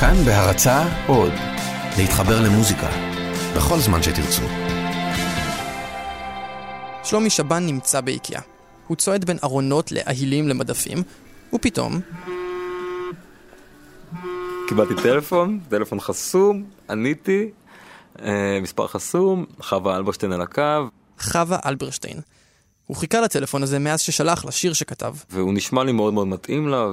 כאן בהרצה עוד, להתחבר למוזיקה, בכל זמן שתרצו. שלומי שבן נמצא באיקאה. הוא צועד בין ארונות לאהילים למדפים, ופתאום... קיבלתי טלפון, טלפון חסום, עניתי, אה, מספר חסום, חווה אלברשטיין על הקו. חווה אלברשטיין. הוא חיכה לטלפון הזה מאז ששלח לשיר שכתב. והוא נשמע לי מאוד מאוד מתאים לה,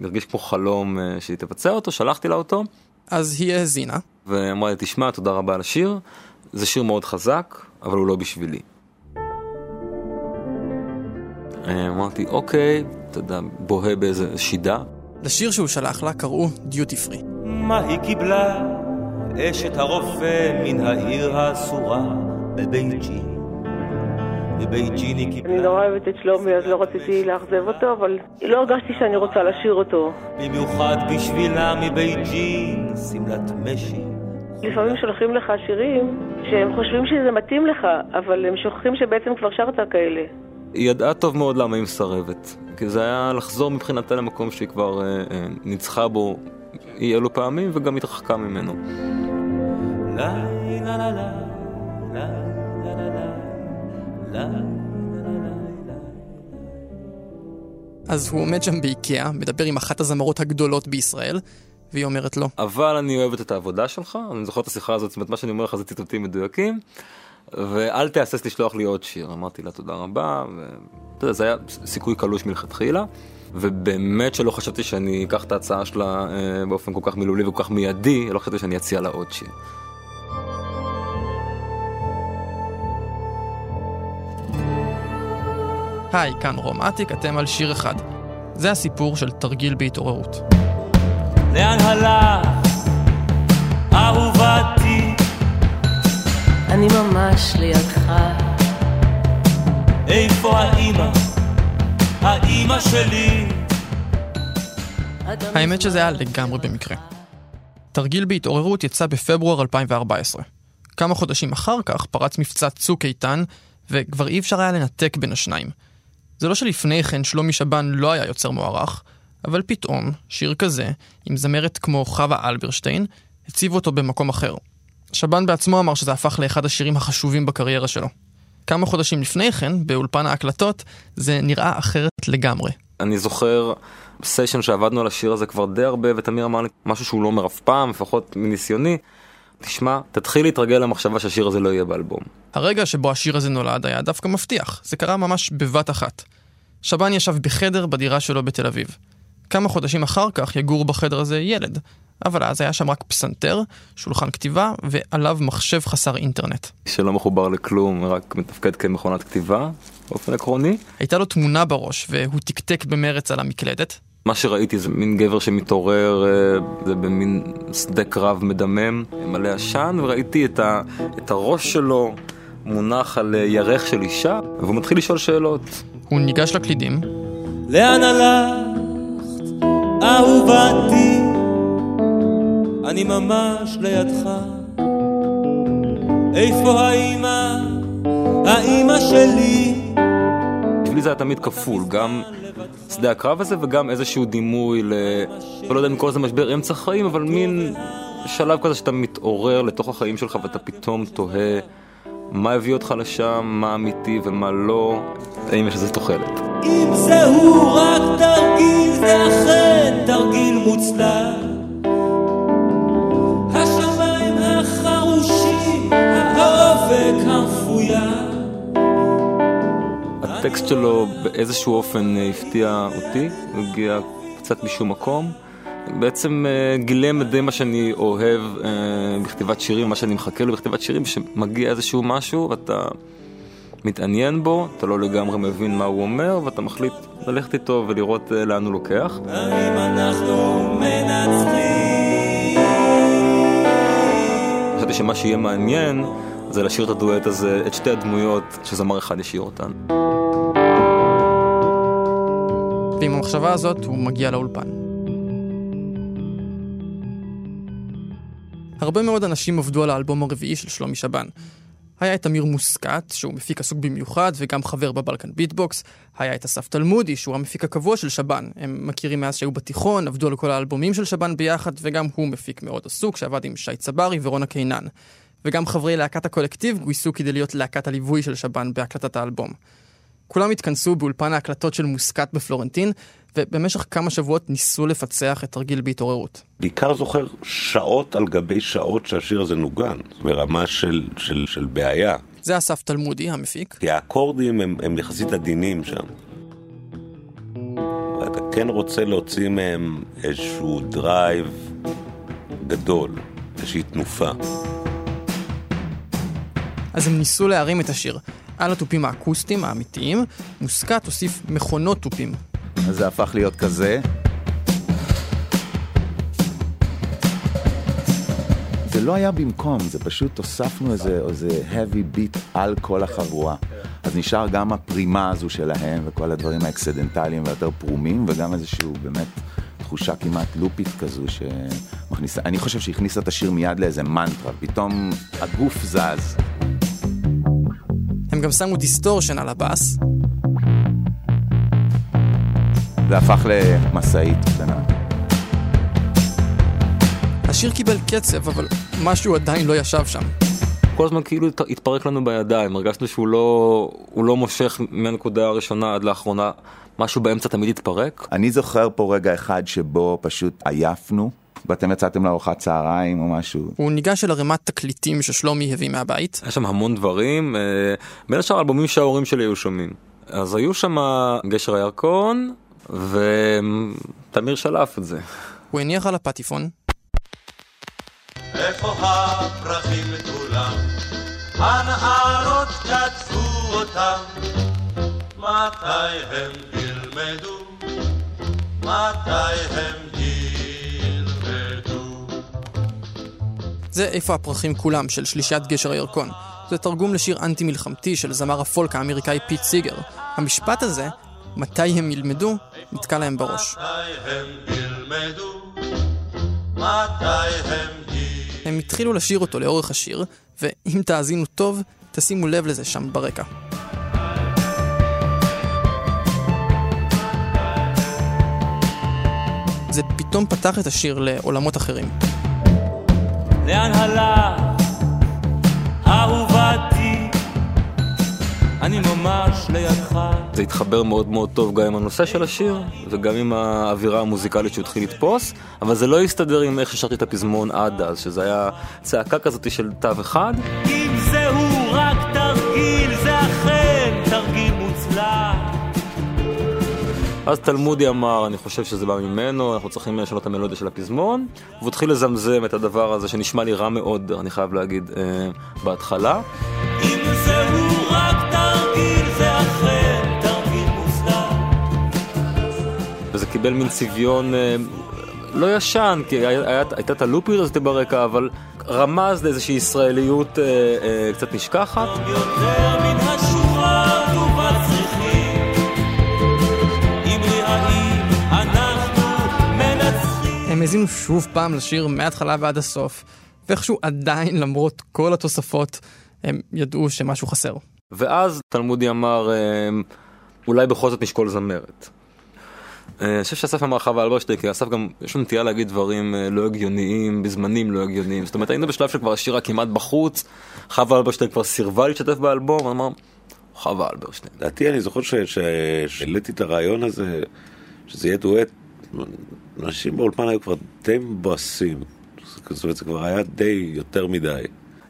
והרגיש כמו חלום אה, שהיא תבצע אותו, שלחתי לה אותו. אז היא האזינה. ואמרה לי, תשמע, תודה רבה על השיר, זה שיר מאוד חזק, אבל הוא לא בשבילי. אה, אמרתי, אוקיי, אתה יודע, בוהה באיזה שידה. לשיר שהוא שלח לה קראו דיוטי פרי. מה היא קיבלה? אשת הרופא מן העיר האסורה בבית היא קיבלה... אני נורא אוהבת את שלומי, אז לא רציתי לאכזב אותו, אבל לא הרגשתי שאני רוצה לשיר אותו. במיוחד בשבילה מבית ג'ין, שמלת משי. לפעמים שולחים לך שירים שהם חושבים שזה מתאים לך, אבל הם שוכחים שבעצם כבר שרת כאלה. היא ידעה טוב מאוד למה היא מסרבת. כי זה היה לחזור מבחינתה למקום שהיא כבר אה, אה, ניצחה בו אי אלו פעמים וגם התרחקה ממנו. לה לה לה לה לה לה לה אז הוא עומד שם באיקאה, מדבר עם אחת הזמרות הגדולות בישראל, והיא אומרת לו. אבל אני אוהבת את העבודה שלך, אני זוכר את השיחה הזאת, זאת אומרת, מה שאני אומר לך זה ציטוטים מדויקים. ואל תהסס לשלוח לי עוד שיר. אמרתי לה תודה רבה, ואתה יודע, זה היה סיכוי קלוש מלכתחילה, ובאמת שלא חשבתי שאני אקח את ההצעה שלה אה, באופן כל כך מילולי וכל כך מיידי, לא חשבתי שאני אציע לה עוד שיר. היי, כאן רומטיק, אתם על שיר אחד. זה הסיפור של תרגיל בהתעוררות. לאן הלך, אהובתי? אני ממש לידך. איפה האימא? האימא שלי? האמת שזה היה לגמרי במקרה. תרגיל בהתעוררות יצא בפברואר 2014. כמה חודשים אחר כך פרץ מבצע צוק איתן, וכבר אי אפשר היה לנתק בין השניים. זה לא שלפני כן שלומי שבן לא היה יוצר מוערך, אבל פתאום, שיר כזה, עם זמרת כמו חווה אלברשטיין, הציבו אותו במקום אחר. שבן בעצמו אמר שזה הפך לאחד השירים החשובים בקריירה שלו. כמה חודשים לפני כן, באולפן ההקלטות, זה נראה אחרת לגמרי. אני זוכר סיישן שעבדנו על השיר הזה כבר די הרבה, ותמיר אמר לי משהו שהוא לא אומר אף פעם, לפחות מניסיוני. תשמע, תתחיל להתרגל למחשבה שהשיר הזה לא יהיה באלבום. הרגע שבו השיר הזה נולד היה דווקא מבטיח, זה קרה ממש בבת אחת. שבן ישב בחדר בדירה שלו בתל אביב. כמה חודשים אחר כך יגור בחדר הזה ילד, אבל אז היה שם רק פסנתר, שולחן כתיבה ועליו מחשב חסר אינטרנט. שלא מחובר לכלום, רק מתפקד כמכונת כתיבה, באופן עקרוני. הייתה לו תמונה בראש והוא תקתק במרץ על המקלדת. מה שראיתי זה מין גבר שמתעורר, אה, זה במין שדה קרב מדמם, מלא עשן, וראיתי את, ה, את הראש שלו מונח על אה, ירך של אישה, והוא מתחיל לשאול שאלות. הוא ניגש לקלידים. לאן הלכת, אהובתי? אני ממש לידך. איפה האימא, האימא שלי? בשבילי זה היה תמיד כפול, גם שדה הקרב הזה וגם איזשהו דימוי ל... לא יודע אם לקרוא לזה משבר אמצע חיים, אבל מין שלב כזה שאתה מתעורר לתוך החיים שלך ואתה פתאום תוהה מה הביא אותך לשם, מה אמיתי ומה לא, האם יש לזה תוחלת. אם זהו רק תרגיל, זה אכן הטקסט שלו באיזשהו אופן אה, הפתיע אותי, הוא הגיע קצת משום מקום. בעצם אה, גילם את די מה שאני אוהב אה, בכתיבת שירים, מה שאני מחכה לו בכתיבת שירים, שמגיע איזשהו משהו ואתה מתעניין בו, אתה לא לגמרי מבין מה הוא אומר, ואתה מחליט ללכת איתו ולראות לאן הוא לוקח. האם אנחנו מנצחים? חשבתי שמה שיהיה מעניין זה לשיר את הדואט הזה, את שתי הדמויות שזמר אחד ישיר אותן. ועם המחשבה הזאת הוא מגיע לאולפן. הרבה מאוד אנשים עבדו על האלבום הרביעי של שלומי שבן. היה את אמיר מוסקת, שהוא מפיק עסוק במיוחד וגם חבר בבלקן ביטבוקס. היה את אסף תלמודי, שהוא המפיק הקבוע של שב"ן. הם מכירים מאז שהיו בתיכון, עבדו על כל האלבומים של שב"ן ביחד, וגם הוא מפיק מאוד עסוק, שעבד עם שי צברי ורונה קינן. וגם חברי להקת הקולקטיב גויסו כדי להיות להקת הליווי של שבן בהקלטת האלבום. כולם התכנסו באולפן ההקלטות של מוסקת בפלורנטין, ובמשך כמה שבועות ניסו לפצח את תרגיל בהתעוררות. בעיקר זוכר שעות על גבי שעות שהשיר הזה נוגן, ברמה של, של, של בעיה. זה אסף תלמודי, המפיק. כי האקורדים הם, הם יחסית עדינים שם. ואתה כן רוצה להוציא מהם איזשהו drive גדול, איזושהי תנופה. אז הם ניסו להרים את השיר. על התופים האקוסטיים האמיתיים, מוסקת הוסיף מכונות תופים. אז זה הפך להיות כזה. זה לא היה במקום, זה פשוט הוספנו איזה, איזה heavy beat על כל החבורה. אז נשאר גם הפרימה הזו שלהם וכל הדברים האקסידנטליים ויותר פרומים, וגם איזשהו באמת תחושה כמעט loop ית כזו שמכניסה, אני חושב שהכניסה את השיר מיד לאיזה מנטרה, פתאום הגוף זז. הם גם שמו distortion על הבאס. זה הפך למשאית קטנה. השיר קיבל קצב, אבל משהו עדיין לא ישב שם. כל הזמן כאילו התפרק לנו בידיים, הרגשנו שהוא לא, לא מושך מהנקודה הראשונה עד לאחרונה, משהו באמצע תמיד התפרק. אני זוכר פה רגע אחד שבו פשוט עייפנו, ואתם יצאתם לארוחת צהריים או משהו. הוא ניגש אל ערימת תקליטים ששלומי הביא מהבית. היה שם המון דברים, אה, בין השאר אלבומים שההורים שלי היו שומעים. אז היו שם גשר הירקון, ותמיר שלף את זה. הוא הניח על הפטיפון. איפה הפרחים כולם? הנערות קטפו אותם. מתי הם ילמדו? מתי הם זה איפה הפרחים כולם של שלישיית גשר הירקון. זה תרגום לשיר אנטי מלחמתי של זמר הפולק האמריקאי פיט סיגר. המשפט הזה מתי הם ילמדו, נתקע להם בראש. הם התחילו לשיר אותו לאורך השיר, ואם תאזינו טוב, תשימו לב לזה שם ברקע. זה פתאום פתח את השיר לעולמות אחרים. לאן הלך אהובתי אני ממש לידך. זה התחבר מאוד מאוד טוב גם עם הנושא של השיר וגם עם האווירה המוזיקלית שהוא התחיל לתפוס, אבל זה לא הסתדר עם איך ששרתי את הפזמון עד אז, שזה היה צעקה כזאת של תו אחד. אם אז תלמודי אמר, אני חושב שזה בא ממנו, אנחנו צריכים לשנות את המלודיה של הפזמון, והוא התחיל לזמזם את הדבר הזה שנשמע לי רע מאוד, אני חייב להגיד, אה, בהתחלה. אם זהו רק וזה קיבל מין צביון אה, לא ישן, כי היה, הייתה את הלופיות הזאת ברקע, אבל רמז לאיזושהי ישראליות אה, אה, קצת נשכחת. הם האזינו שוב פעם לשיר מההתחלה ועד הסוף, ואיכשהו עדיין, למרות כל התוספות, הם ידעו שמשהו חסר. ואז תלמודי אמר, אה, אולי בכל זאת נשקול זמרת. אה, אני חושב שאסף אמר חווה אלברשטיין, כי אסף גם, יש לו נטייה להגיד דברים אה, לא הגיוניים, בזמנים לא הגיוניים. זאת אומרת, היינו בשלב שכבר השירה כמעט בחוץ, חווה אלברשטיין כבר סירבה להשתתף באלבום, אמר, חווה אלברשטיין. לדעתי אני זוכר שהעליתי את הרעיון הזה, שזה יהיה דואט, אנשים באולפן היו כבר די מבואסים. זאת אומרת, זה כבר היה די יותר מדי.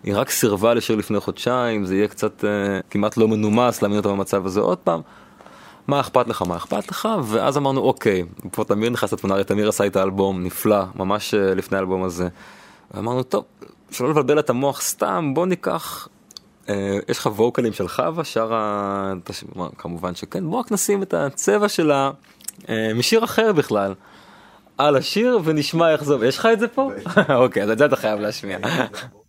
היא רק סירבה לשיר לפני חודשיים, זה יהיה קצת אה, כמעט לא מנומס להעמיד אותה במצב הזה עוד פעם. מה אכפת לך, מה אכפת לך, ואז אמרנו אוקיי, פה תמיר נכנס לתמונה, הרי תמיר עשה את האלבום, נפלא, ממש אה, לפני האלבום הזה. ואמרנו טוב, שלא לבלבל את המוח סתם, בוא ניקח, אה, יש לך ווקלים של חווה, שרה, כמובן שכן, בוא רק נשים את הצבע שלה משיר אחר בכלל. על השיר ונשמע איך זה, יש לך את זה פה? אוקיי, אז את זה אתה חייב להשמיע.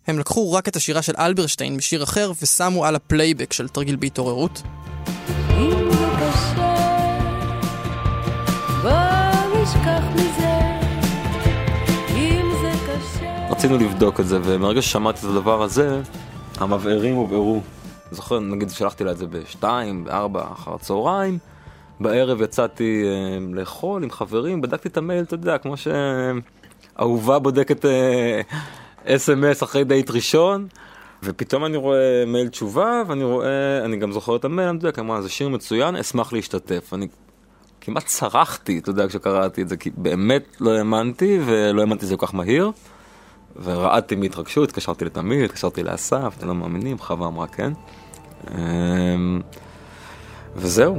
הם לקחו רק את השירה של אלברשטיין משיר אחר ושמו על הפלייבק של תרגיל בהתעוררות. רצינו לבדוק את זה, ומרגע ששמעתי את הדבר הזה, המבערים הובערו. זוכר, נגיד שלחתי לה את זה בשתיים, בארבע, אחר הצהריים. בערב יצאתי אה, לאכול עם חברים, בדקתי את המייל, אתה יודע, כמו שאהובה בודקת אס.אם.אס אה, אחרי דייט ראשון. ופתאום אני רואה מייל תשובה, ואני רואה, אני גם זוכר את המייל, אני יודע, כמובן, זה שיר מצוין, אשמח להשתתף. אני כמעט צרחתי, אתה יודע, כשקראתי את זה, כי באמת לא האמנתי, ולא האמנתי שזה כל כך מהיר. ורעדתי מהתרגשות, התקשרתי לתמיר, התקשרתי לאסף, אתם לא מאמינים, חווה אמרה כן. אמ, וזהו.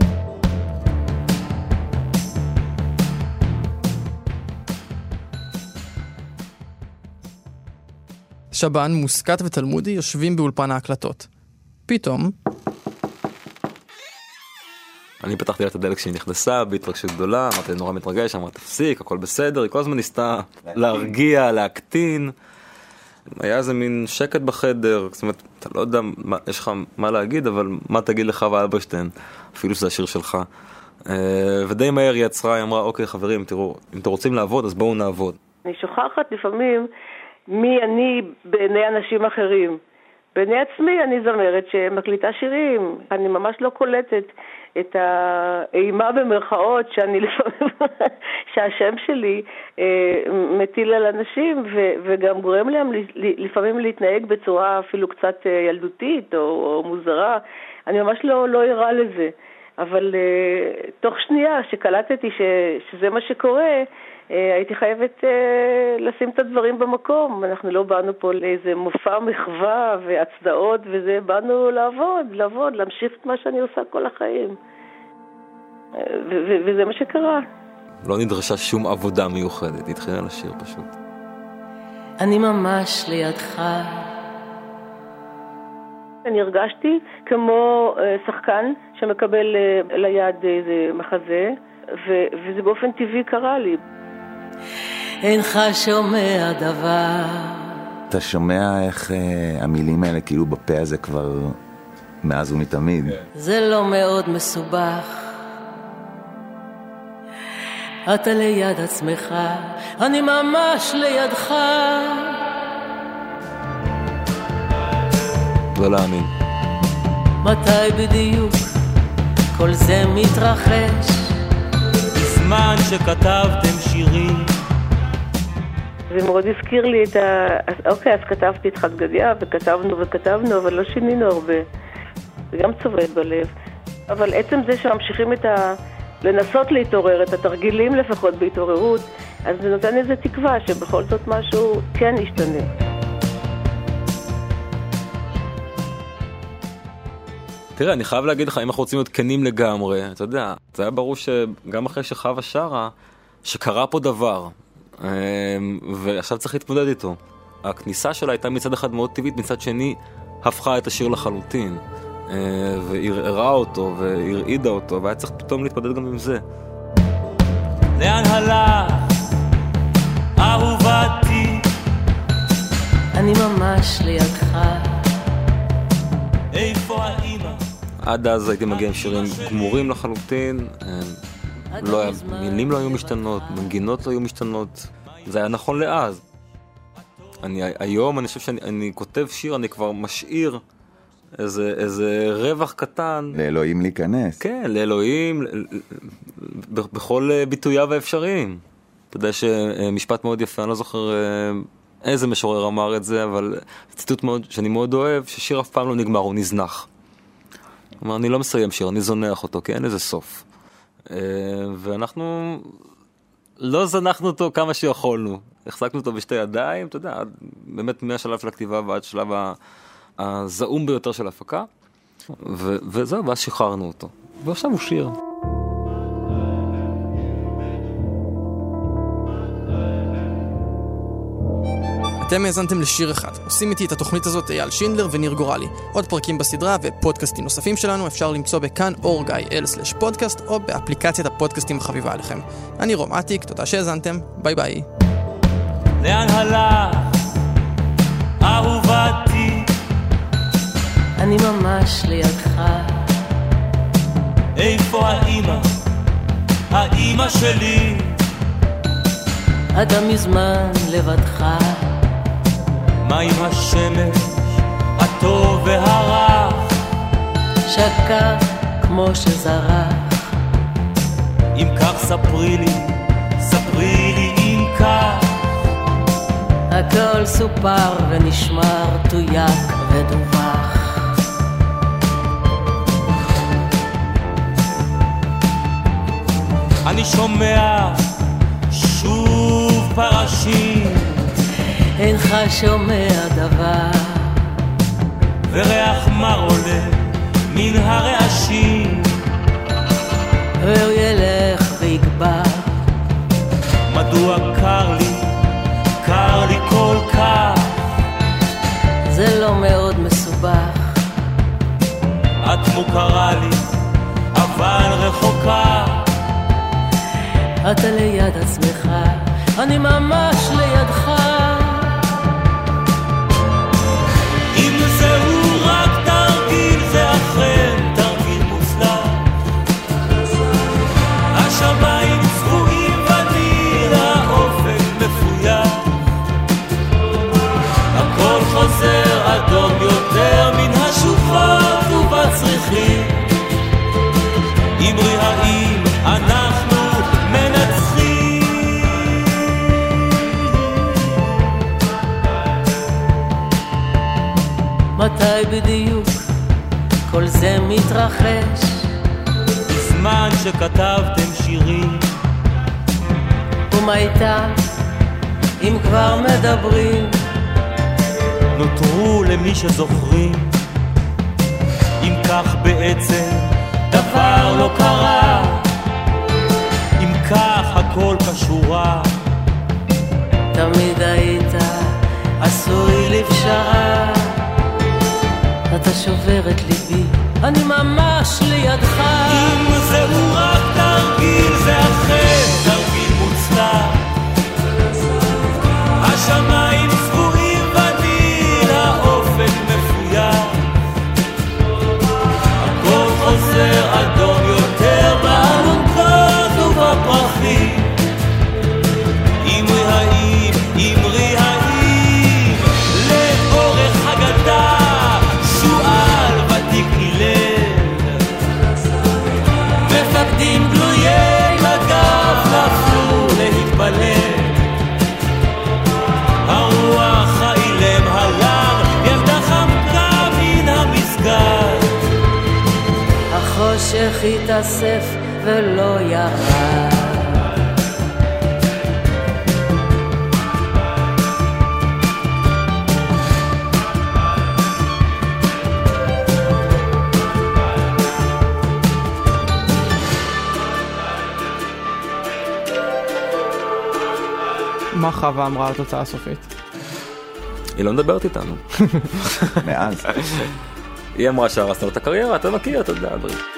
שבן, מוסקת ותלמודי יושבים באולפן ההקלטות. פתאום... אני פתחתי לה את הדלק כשהיא נכנסה בהתרגשות גדולה, אמרתי נורא מתרגש, אמרתי תפסיק, הכל בסדר, היא כל הזמן ניסתה להרגיע, להקטין. היה איזה מין שקט בחדר, זאת אומרת, אתה לא יודע, מה, יש לך מה להגיד, אבל מה תגיד לחווה אלברשטיין, אפילו שזה השיר שלך. אה, ודי מהר היא עצרה, היא אמרה, אוקיי חברים, תראו, אם אתם רוצים לעבוד, אז בואו נעבוד. אני שוכחת לפעמים מי אני בעיני אנשים אחרים. בעיני עצמי אני זמרת שמקליטה שירים, אני ממש לא קולטת את האימה במרכאות שאני לפעמים, שהשם שלי אה, מטיל על אנשים ו, וגם גורם להם לפעמים להתנהג בצורה אפילו קצת אה, ילדותית או, או מוזרה, אני ממש לא, לא ערה לזה. אבל אה, תוך שנייה שקלטתי ש, שזה מה שקורה, אה, הייתי חייבת אה, לשים את הדברים במקום. אנחנו לא באנו פה לאיזה מופע מחווה והצדעות וזה, באנו לעבוד, לעבוד, להמשיך את מה שאני עושה כל החיים. אה, וזה מה שקרה. לא נדרשה שום עבודה מיוחדת, התחילה לשיר פשוט. אני ממש לידך. אני הרגשתי כמו שחקן שמקבל ליד איזה מחזה, וזה באופן טבעי קרה לי. אינך שומע דבר. אתה שומע איך אה, המילים האלה כאילו בפה הזה כבר מאז ומתמיד. זה לא מאוד מסובך. אתה ליד עצמך, אני ממש לידך. לא להאמין. מתי בדיוק כל זה מתרחש? בזמן שכתבתם שירים. זה מאוד הזכיר לי את ה... אוקיי, אז כתבתי את חד גדיה, וכתבנו וכתבנו, אבל לא שינינו הרבה. זה גם צובט בלב. אבל עצם זה שממשיכים את ה... לנסות להתעורר, את התרגילים לפחות בהתעוררות, אז זה נותן איזה תקווה שבכל זאת משהו כן ישתנה. תראה, אני חייב להגיד לך, אם אנחנו רוצים להיות כנים לגמרי, אתה יודע, זה היה ברור שגם אחרי שחווה שרה, שקרה פה דבר, אמ, ועכשיו צריך להתמודד איתו. הכניסה שלה הייתה מצד אחד מאוד טבעית, מצד שני הפכה את השיר לחלוטין. אה, וערערה אותו, והרעידה אותו, והיה צריך פתאום להתמודד גם עם זה. לאן הלך, אהובתי? אני ממש לידך. עד אז הייתי מגיע עם שירים גמורים לחלוטין, לא היה, מילים לא היו משתנות, מנגינות לא היו משתנות, זה היה נכון לאז. אני, היום אני חושב שאני כותב שיר, אני כבר משאיר איזה, איזה רווח קטן. לאלוהים להיכנס. כן, לאלוהים, בכל ביטוייו האפשריים. אתה יודע שמשפט מאוד יפה, אני לא זוכר אה, איזה משורר אמר את זה, אבל ציטוט מאוד, שאני מאוד אוהב, ששיר אף פעם לא נגמר, הוא נזנח. כלומר, אני לא מסיים שיר, אני זונח אותו, כי אין לזה סוף. אה, ואנחנו לא זנחנו אותו כמה שיכולנו. החזקנו אותו בשתי ידיים, אתה יודע, באמת מהשלב של הכתיבה ועד שלב הזעום ביותר של ההפקה. וזהו, ואז שחררנו אותו. ועכשיו הוא שיר. אתם האזנתם לשיר אחד. עושים איתי את התוכנית הזאת אייל שינדלר וניר גורלי. עוד פרקים בסדרה ופודקאסטים נוספים שלנו אפשר למצוא ב kan.org.il slash podcast או באפליקציית הפודקאסטים החביבה עליכם. אני רום אטיק, תודה שהאזנתם, ביי ביי. לאן הלך, אהובתי? אני ממש לידך. איפה האימא? האימא שלי? אתה מזמן לבדך. עם השמש? הטוב והרך, שקע כמו שזרח. אם כך ספרי לי, ספרי לי אם כך. הכל סופר ונשמר, תויק ודווח. אני שומע שוב פרשים, אינך שומע דבר, וריח מר עולה מן הרעשים. והוא ילך ויגבר. מדוע קר לי, קר לי כל כך? זה לא מאוד מסובך, את מוכרה לי, אבל רחוקה. אתה ליד עצמך, אני ממש לידך. השמיים צבועים ואני לאופק מפויח. הכל חוזר אדום יותר מן השוחות ובצריחים. אמרי האם אנחנו מנצחים? מתי בדיוק כל זה מתרחש? בזמן שכתבתם שירים, ומה איתם, אם כבר מדברים? נותרו למי שזוכרים. אם כך בעצם דבר לא קרה, אם כך הכל כשורה, תמיד היית עשוי לפשרה. אתה שובר את ליבי, אני ממש לידך. אם זהו רק תרגיל, זה אכן תרגיל מוצלח. השמיים החושך התאסף ולא ירד. מה חווה אמרה על התוצאה הסופית? היא לא מדברת איתנו. מאז. היא אמרה שהרסנו את הקריירה, אתה מכיר, אתה יודע, דברים.